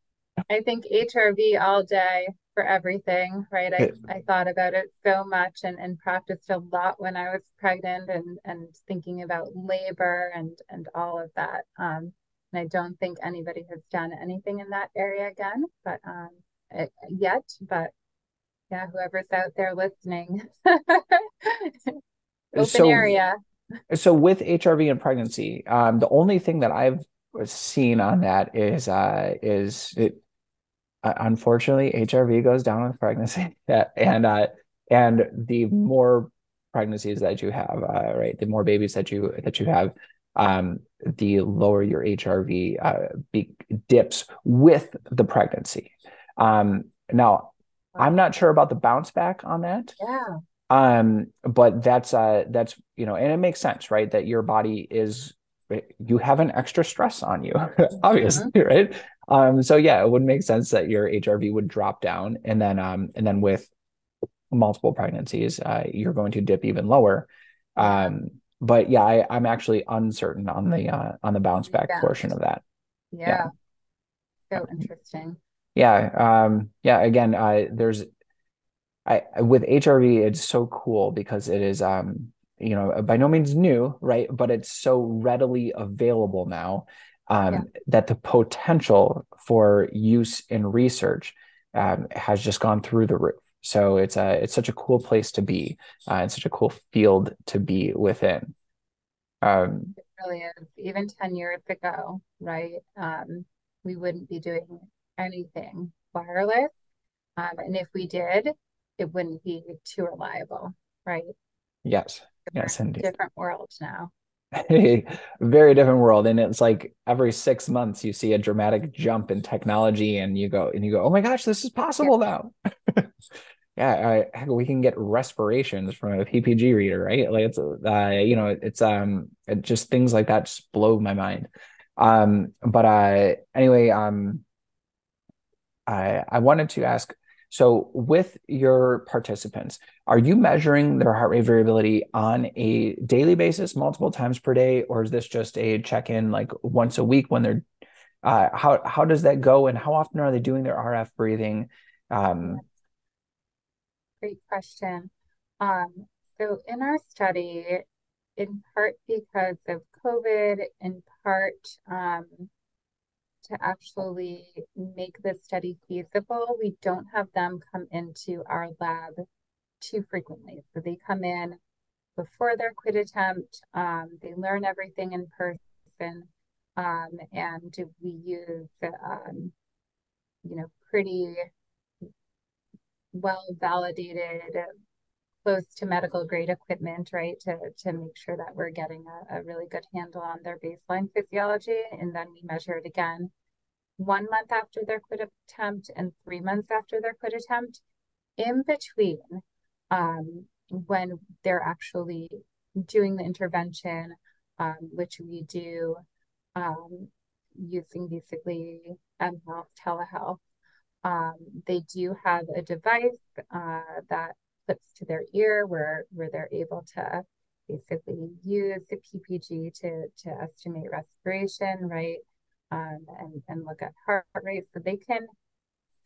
I think, I think HRV all day for everything, right? I, I thought about it so much and, and practiced a lot when I was pregnant and, and thinking about labor and, and all of that. Um, and I don't think anybody has done anything in that area again, but um, it, yet, but yeah, whoever's out there listening. [laughs] Open so, area. So with HRV and pregnancy, um, the only thing that I've seen on that is uh, is it uh, unfortunately HRV goes down with pregnancy, [laughs] and uh, and the more pregnancies that you have, uh, right, the more babies that you that you have, um, the lower your HRV uh, be, dips with the pregnancy. Um, now, I'm not sure about the bounce back on that. Yeah. Um, but that's uh that's you know, and it makes sense, right? That your body is you have an extra stress on you, [laughs] obviously, mm-hmm. right? Um, so yeah, it would make sense that your HRV would drop down, and then um, and then with multiple pregnancies, uh, you're going to dip even lower. Um, but yeah, I, I'm actually uncertain on the uh, on the bounce back yeah. portion of that. Yeah. yeah. So interesting yeah um yeah again uh there's i with hrv it's so cool because it is um you know by no means new right but it's so readily available now um yeah. that the potential for use in research um, has just gone through the roof so it's a it's such a cool place to be uh, and such a cool field to be within um it really is even 10 years ago right um we wouldn't be doing anything wireless. Um, and if we did, it wouldn't be too reliable, right? Yes. Yes, indeed. Different world now. A very different world. And it's like every six months you see a dramatic jump in technology and you go and you go, oh my gosh, this is possible now. [laughs] yeah, I, we can get respirations from a PPG reader, right? Like it's, uh, you know, it's um, it just things like that just blow my mind. Um, but uh, anyway, um, I, I wanted to ask so with your participants are you measuring their heart rate variability on a daily basis multiple times per day or is this just a check-in like once a week when they're uh, how how does that go and how often are they doing their rf breathing? Um, great question. Um, so in our study in part because of covid in part um, to actually make this study feasible, we don't have them come into our lab too frequently. So they come in before their quit attempt, um, they learn everything in person, person. Um, and we use, um, you know, pretty well validated, close to medical grade equipment, right, to, to make sure that we're getting a, a really good handle on their baseline physiology. And then we measure it again one month after their quit attempt and three months after their quit attempt. In between, um, when they're actually doing the intervention, um, which we do um, using basically mHealth telehealth. Um, they do have a device uh, that clips to their ear where where they're able to basically use the PPG to to estimate respiration, right? Um, and and look at heart rate, so they can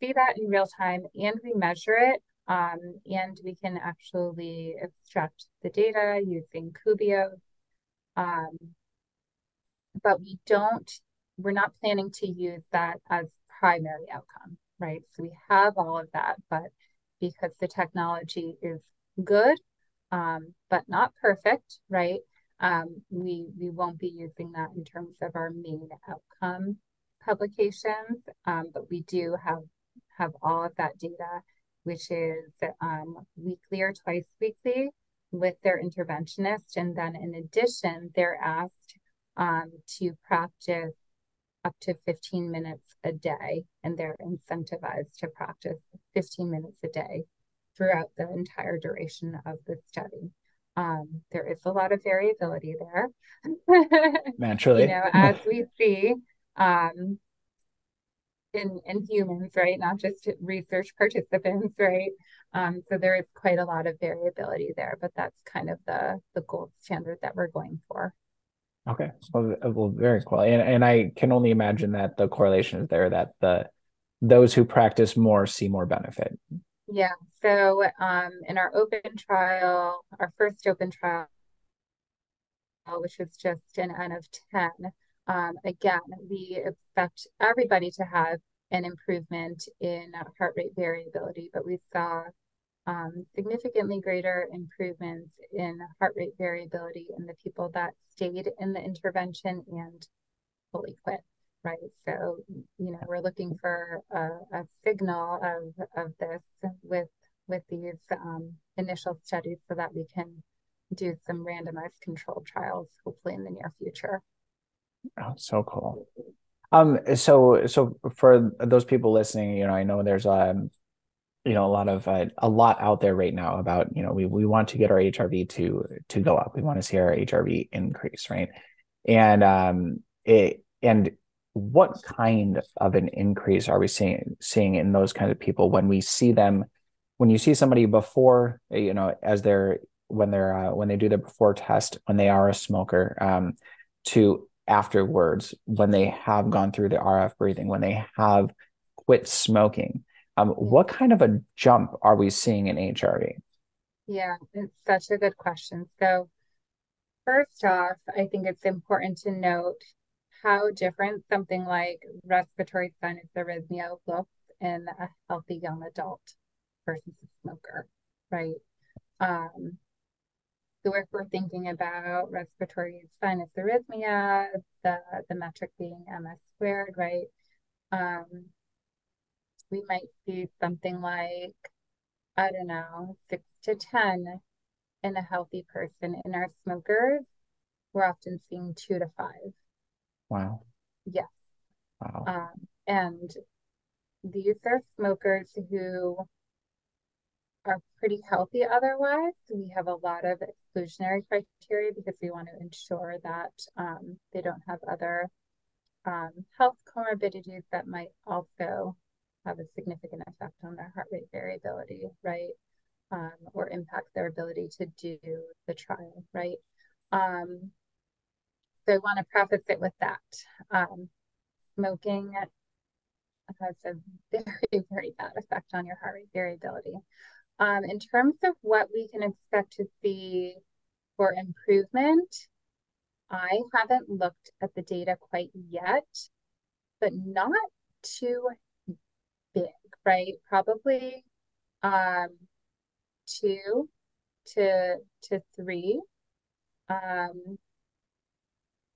see that in real time, and we measure it, um, and we can actually extract the data using Kubios. Um, but we don't, we're not planning to use that as primary outcome, right? So we have all of that, but because the technology is good, um, but not perfect, right? Um, we we won't be using that in terms of our main outcome publications, um, but we do have have all of that data, which is um, weekly or twice weekly with their interventionist, and then in addition, they're asked um, to practice up to 15 minutes a day, and they're incentivized to practice 15 minutes a day throughout the entire duration of the study. Um, there is a lot of variability there. [laughs] Naturally. you know, as we see um, in, in humans, right? Not just research participants, right? Um, so there is quite a lot of variability there, but that's kind of the, the gold standard that we're going for. Okay. Well, well, very cool. And and I can only imagine that the correlation is there that the those who practice more see more benefit. Yeah. So um, in our open trial, our first open trial, which was just an N of 10, um, again, we expect everybody to have an improvement in heart rate variability, but we saw um, significantly greater improvements in heart rate variability in the people that stayed in the intervention and fully quit, right? So, you know, we're looking for a, a signal of, of this with with these um, initial studies so that we can do some randomized controlled trials, hopefully in the near future. Oh, so cool. Um, so so for those people listening, you know, I know there's um you know a lot of uh, a lot out there right now about you know we we want to get our HRV to to go up. We want to see our HRV increase, right? And um it and what kind of an increase are we seeing seeing in those kind of people when we see them when you see somebody before you know as they're when they're uh, when they do their before test when they are a smoker um, to afterwards when they have gone through the RF breathing when they have quit smoking um, what kind of a jump are we seeing in HRV? Yeah, it's such a good question. So, first off, I think it's important to note how different something like respiratory sinus arrhythmia looks in a healthy young adult versus a smoker, right? Um, so if we're thinking about respiratory sinus arrhythmia, the the metric being MS squared, right? Um, we might see something like, I don't know, six to 10 in a healthy person. In our smokers, we're often seeing two to five. Wow. Yes. Wow. Um, and these are smokers who are pretty healthy otherwise. We have a lot of exclusionary criteria because we want to ensure that um, they don't have other um, health comorbidities that might also have a significant effect on their heart rate variability, right? Um, or impact their ability to do the trial, right? Um, so I want to preface it with that. Um, smoking has a very, [laughs] very bad effect on your heart rate variability. Um, in terms of what we can expect to see for improvement, I haven't looked at the data quite yet, but not too right? Probably um, two to to three. Um,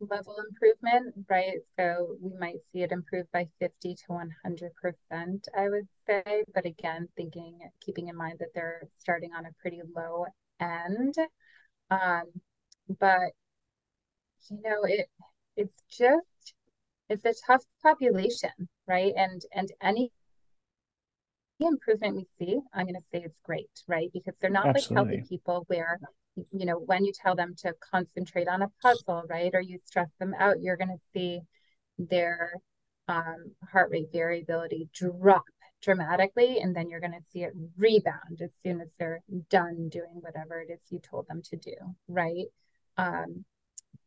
level improvement, right? So we might see it improve by 50 to 100%, I would say. But again, thinking, keeping in mind that they're starting on a pretty low end. Um, but you know, it it's just it's a tough population, right? And and any improvement we see, I'm going to say it's great, right? Because they're not Absolutely. like healthy people where you know, when you tell them to concentrate on a puzzle, right, or you stress them out, you're going to see their um, heart rate variability drop dramatically, and then you're going to see it rebound as soon as they're done doing whatever it is you told them to do, right? Um,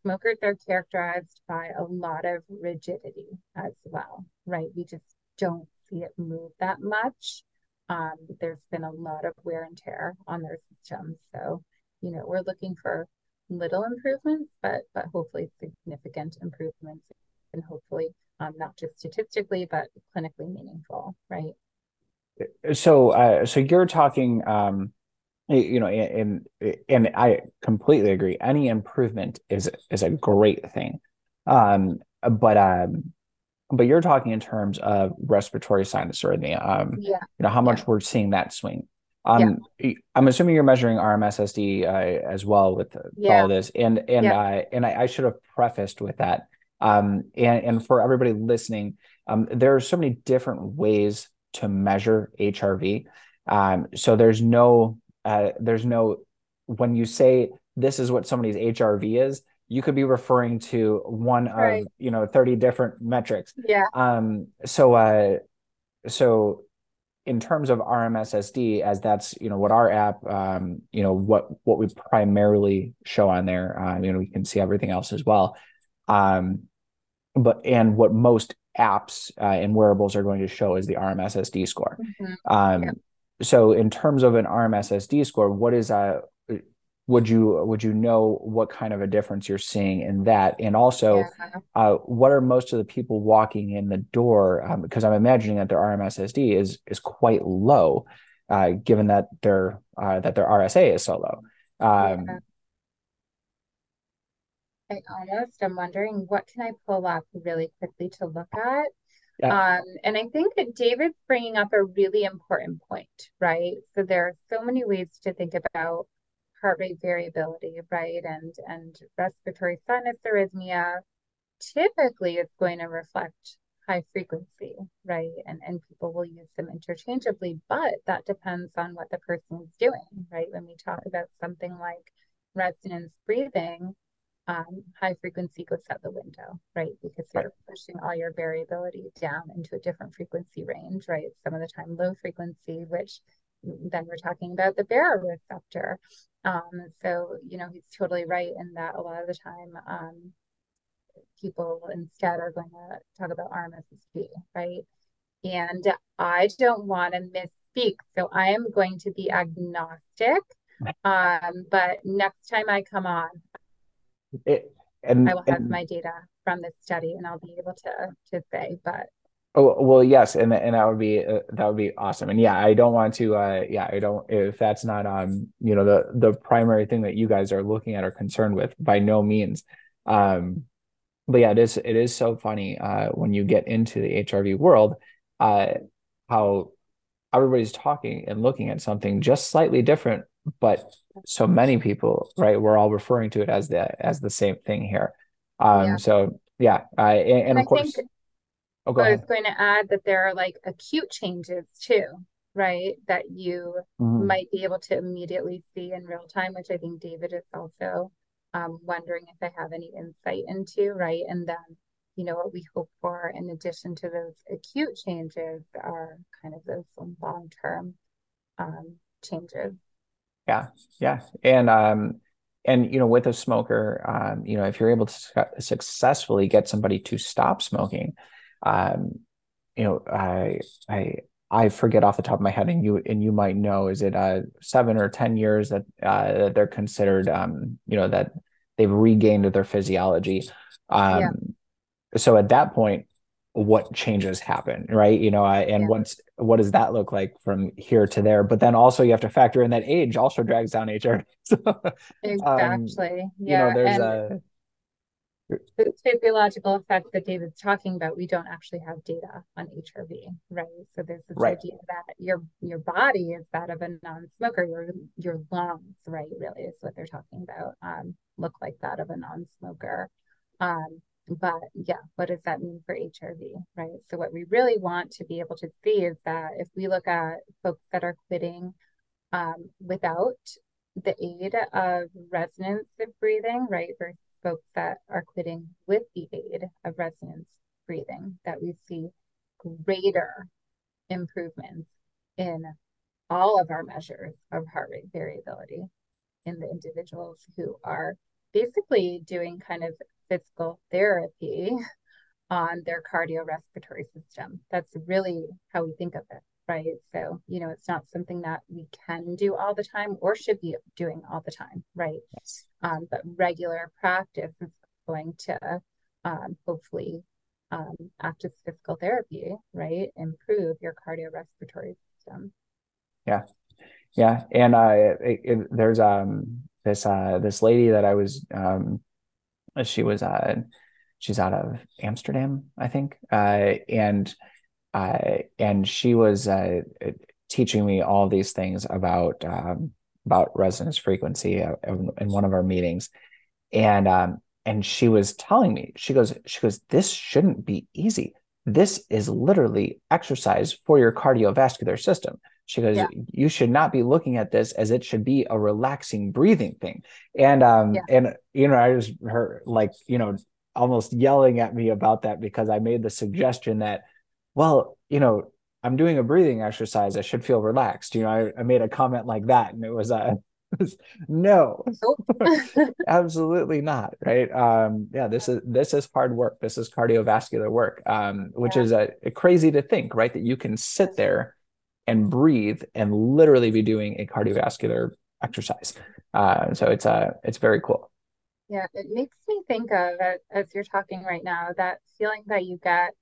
smokers are characterized by a lot of rigidity as well, right? We just don't see it move that much. Um, there's been a lot of wear and tear on their systems. So you know, we're looking for little improvements, but but hopefully significant improvements, and hopefully um, not just statistically, but clinically meaningful, right? So, uh, so you're talking, um, you know, and and I completely agree. Any improvement is is a great thing, um, but um, but you're talking in terms of respiratory sinus arrhythmia. Um, yeah. You know how much yeah. we're seeing that swing. Um, yeah. I'm assuming you're measuring RMSSD uh, as well with yeah. all this, and and uh, and I, I, should have prefaced with that. Um, and and for everybody listening, um, there are so many different ways to measure HRV. Um, so there's no uh, there's no when you say this is what somebody's HRV is, you could be referring to one right. of you know 30 different metrics. Yeah. Um. So uh. So in terms of RMSSD, as that's you know what our app, um, you know what what we primarily show on there. Um, you know we can see everything else as well, um, but and what most apps uh, and wearables are going to show is the RMSSD score. Mm-hmm. Um, yeah. So in terms of an RMSSD score, what is uh would you would you know what kind of a difference you're seeing in that and also yeah. uh, what are most of the people walking in the door um, because i'm imagining that their rmssd is is quite low uh, given that their uh, that their rsa is so low um, yeah. i almost i'm wondering what can i pull up really quickly to look at yeah. Um, and I think that David's bringing up a really important point, right? So there are so many ways to think about heart rate variability, right? And and respiratory sinus arrhythmia typically it's going to reflect high frequency, right? And and people will use them interchangeably, but that depends on what the person is doing, right? When we talk about something like resonance breathing, um, high frequency goes out the window, right? Because you're pushing all your variability down into a different frequency range, right? Some of the time low frequency, which then we're talking about the baroreceptor. Um, so, you know, he's totally right in that a lot of the time, um, people instead are going to talk about RMSSD, right? And I don't want to misspeak. So I am going to be agnostic. Um, but next time I come on, it, and, I will have and, my data from this study and I'll be able to to say, but Oh well, yes, and and that would be uh, that would be awesome. And yeah, I don't want to. Uh, yeah, I don't. If that's not um, you know, the the primary thing that you guys are looking at or concerned with, by no means. Um, but yeah, it is it is so funny uh when you get into the HRV world, uh, how everybody's talking and looking at something just slightly different, but so many people, right? We're all referring to it as the as the same thing here. Um, yeah. so yeah, uh, and, and, and of course. Think- Oh, go I was going to add that there are like acute changes too, right? That you mm-hmm. might be able to immediately see in real time, which I think David is also um, wondering if I have any insight into, right? And then, you know, what we hope for in addition to those acute changes are kind of those long term um, changes. Yeah, yeah, and um, and you know, with a smoker, um, you know, if you're able to su- successfully get somebody to stop smoking, um, you know, I I I forget off the top of my head, and you and you might know, is it uh seven or ten years that uh, that they're considered, um, you know, that they've regained their physiology. Um, yeah. So at that point, what changes happen, right? You know, I, and yeah. what's what does that look like from here to there? But then also you have to factor in that age also drags down HR. [laughs] So, exactly. Um, yeah. You know, there's and- a the physiological effects that David's talking about, we don't actually have data on HRV, right? So there's this right. idea that your your body is that of a non-smoker, your your lungs, right, really is what they're talking about, um, look like that of a non-smoker. Um, but yeah, what does that mean for HRV, right? So what we really want to be able to see is that if we look at folks that are quitting um, without the aid of resonance of breathing, right, versus folks that are quitting with the aid of resonance breathing, that we see greater improvements in all of our measures of heart rate variability in the individuals who are basically doing kind of physical therapy [laughs] on their cardiorespiratory system. That's really how we think of it right? So, you know, it's not something that we can do all the time or should be doing all the time, right? Yes. Um, but regular practice is going to um, hopefully, um, after physical therapy, right, improve your cardiorespiratory system. Yeah. Yeah. And uh, it, it, there's um this uh this lady that I was um she was uh she's out of Amsterdam, I think. Uh and uh, and she was uh, teaching me all these things about um, about resonance frequency uh, in one of our meetings, and um, and she was telling me she goes she goes this shouldn't be easy. This is literally exercise for your cardiovascular system. She goes, yeah. you should not be looking at this as it should be a relaxing breathing thing. And um yeah. and you know, I was her like, you know, almost yelling at me about that because I made the suggestion that well, you know, I'm doing a breathing exercise. I should feel relaxed. You know, I, I made a comment like that, and it was, uh, [laughs] no, [laughs] absolutely not. Right? Um, yeah, this is this is hard work. This is cardiovascular work, um, which yeah. is a, a crazy to think, right? That you can sit there and breathe and literally be doing a cardiovascular exercise. Uh, so it's uh, it's very cool. Yeah, it makes me think of as you're talking right now that feeling that you get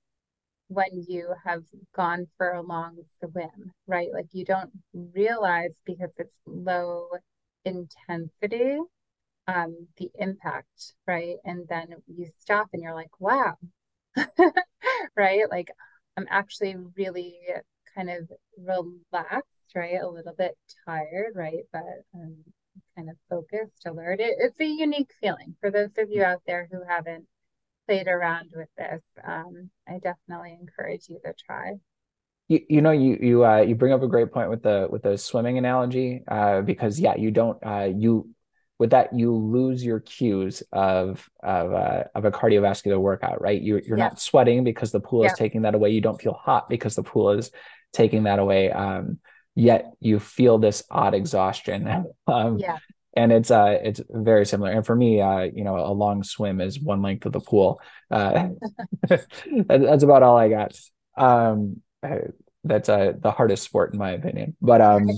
when you have gone for a long swim, right? Like you don't realize because it's low intensity, um, the impact, right? And then you stop and you're like, wow, [laughs] right? Like I'm actually really kind of relaxed, right? A little bit tired, right? But um, kind of focused, alert. It, it's a unique feeling for those of you out there who haven't played around with this, um, I definitely encourage you to try. You, you know you you uh, you bring up a great point with the with the swimming analogy uh, because yeah you don't uh, you with that you lose your cues of of uh, of a cardiovascular workout right you you're yeah. not sweating because the pool yeah. is taking that away you don't feel hot because the pool is taking that away um, yet you feel this odd exhaustion [laughs] um, yeah and it's uh it's very similar and for me uh you know a long swim is one length of the pool uh [laughs] that's about all i got um that's uh the hardest sport in my opinion but um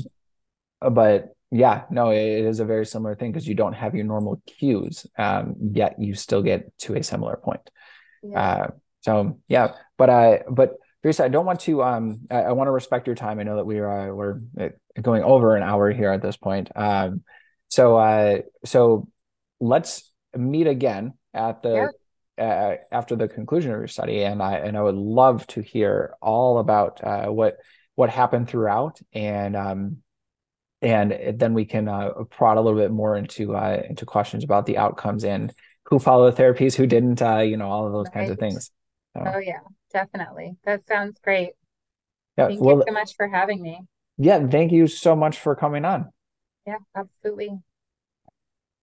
but yeah no it is a very similar thing because you don't have your normal cues um yet you still get to a similar point yeah. uh so yeah but uh but Teresa, I don't want to um I, I want to respect your time. I know that we are uh, we're uh, going over an hour here at this point. Um so uh, so let's meet again at the yeah. uh, after the conclusion of your study, and I and I would love to hear all about uh, what what happened throughout, and um, and then we can uh, prod a little bit more into uh, into questions about the outcomes and who followed therapies, who didn't, uh, you know, all of those right. kinds of things. So. Oh yeah, definitely. That sounds great. Yeah, thank well, you so much for having me. Yeah, thank you so much for coming on. Yeah, absolutely.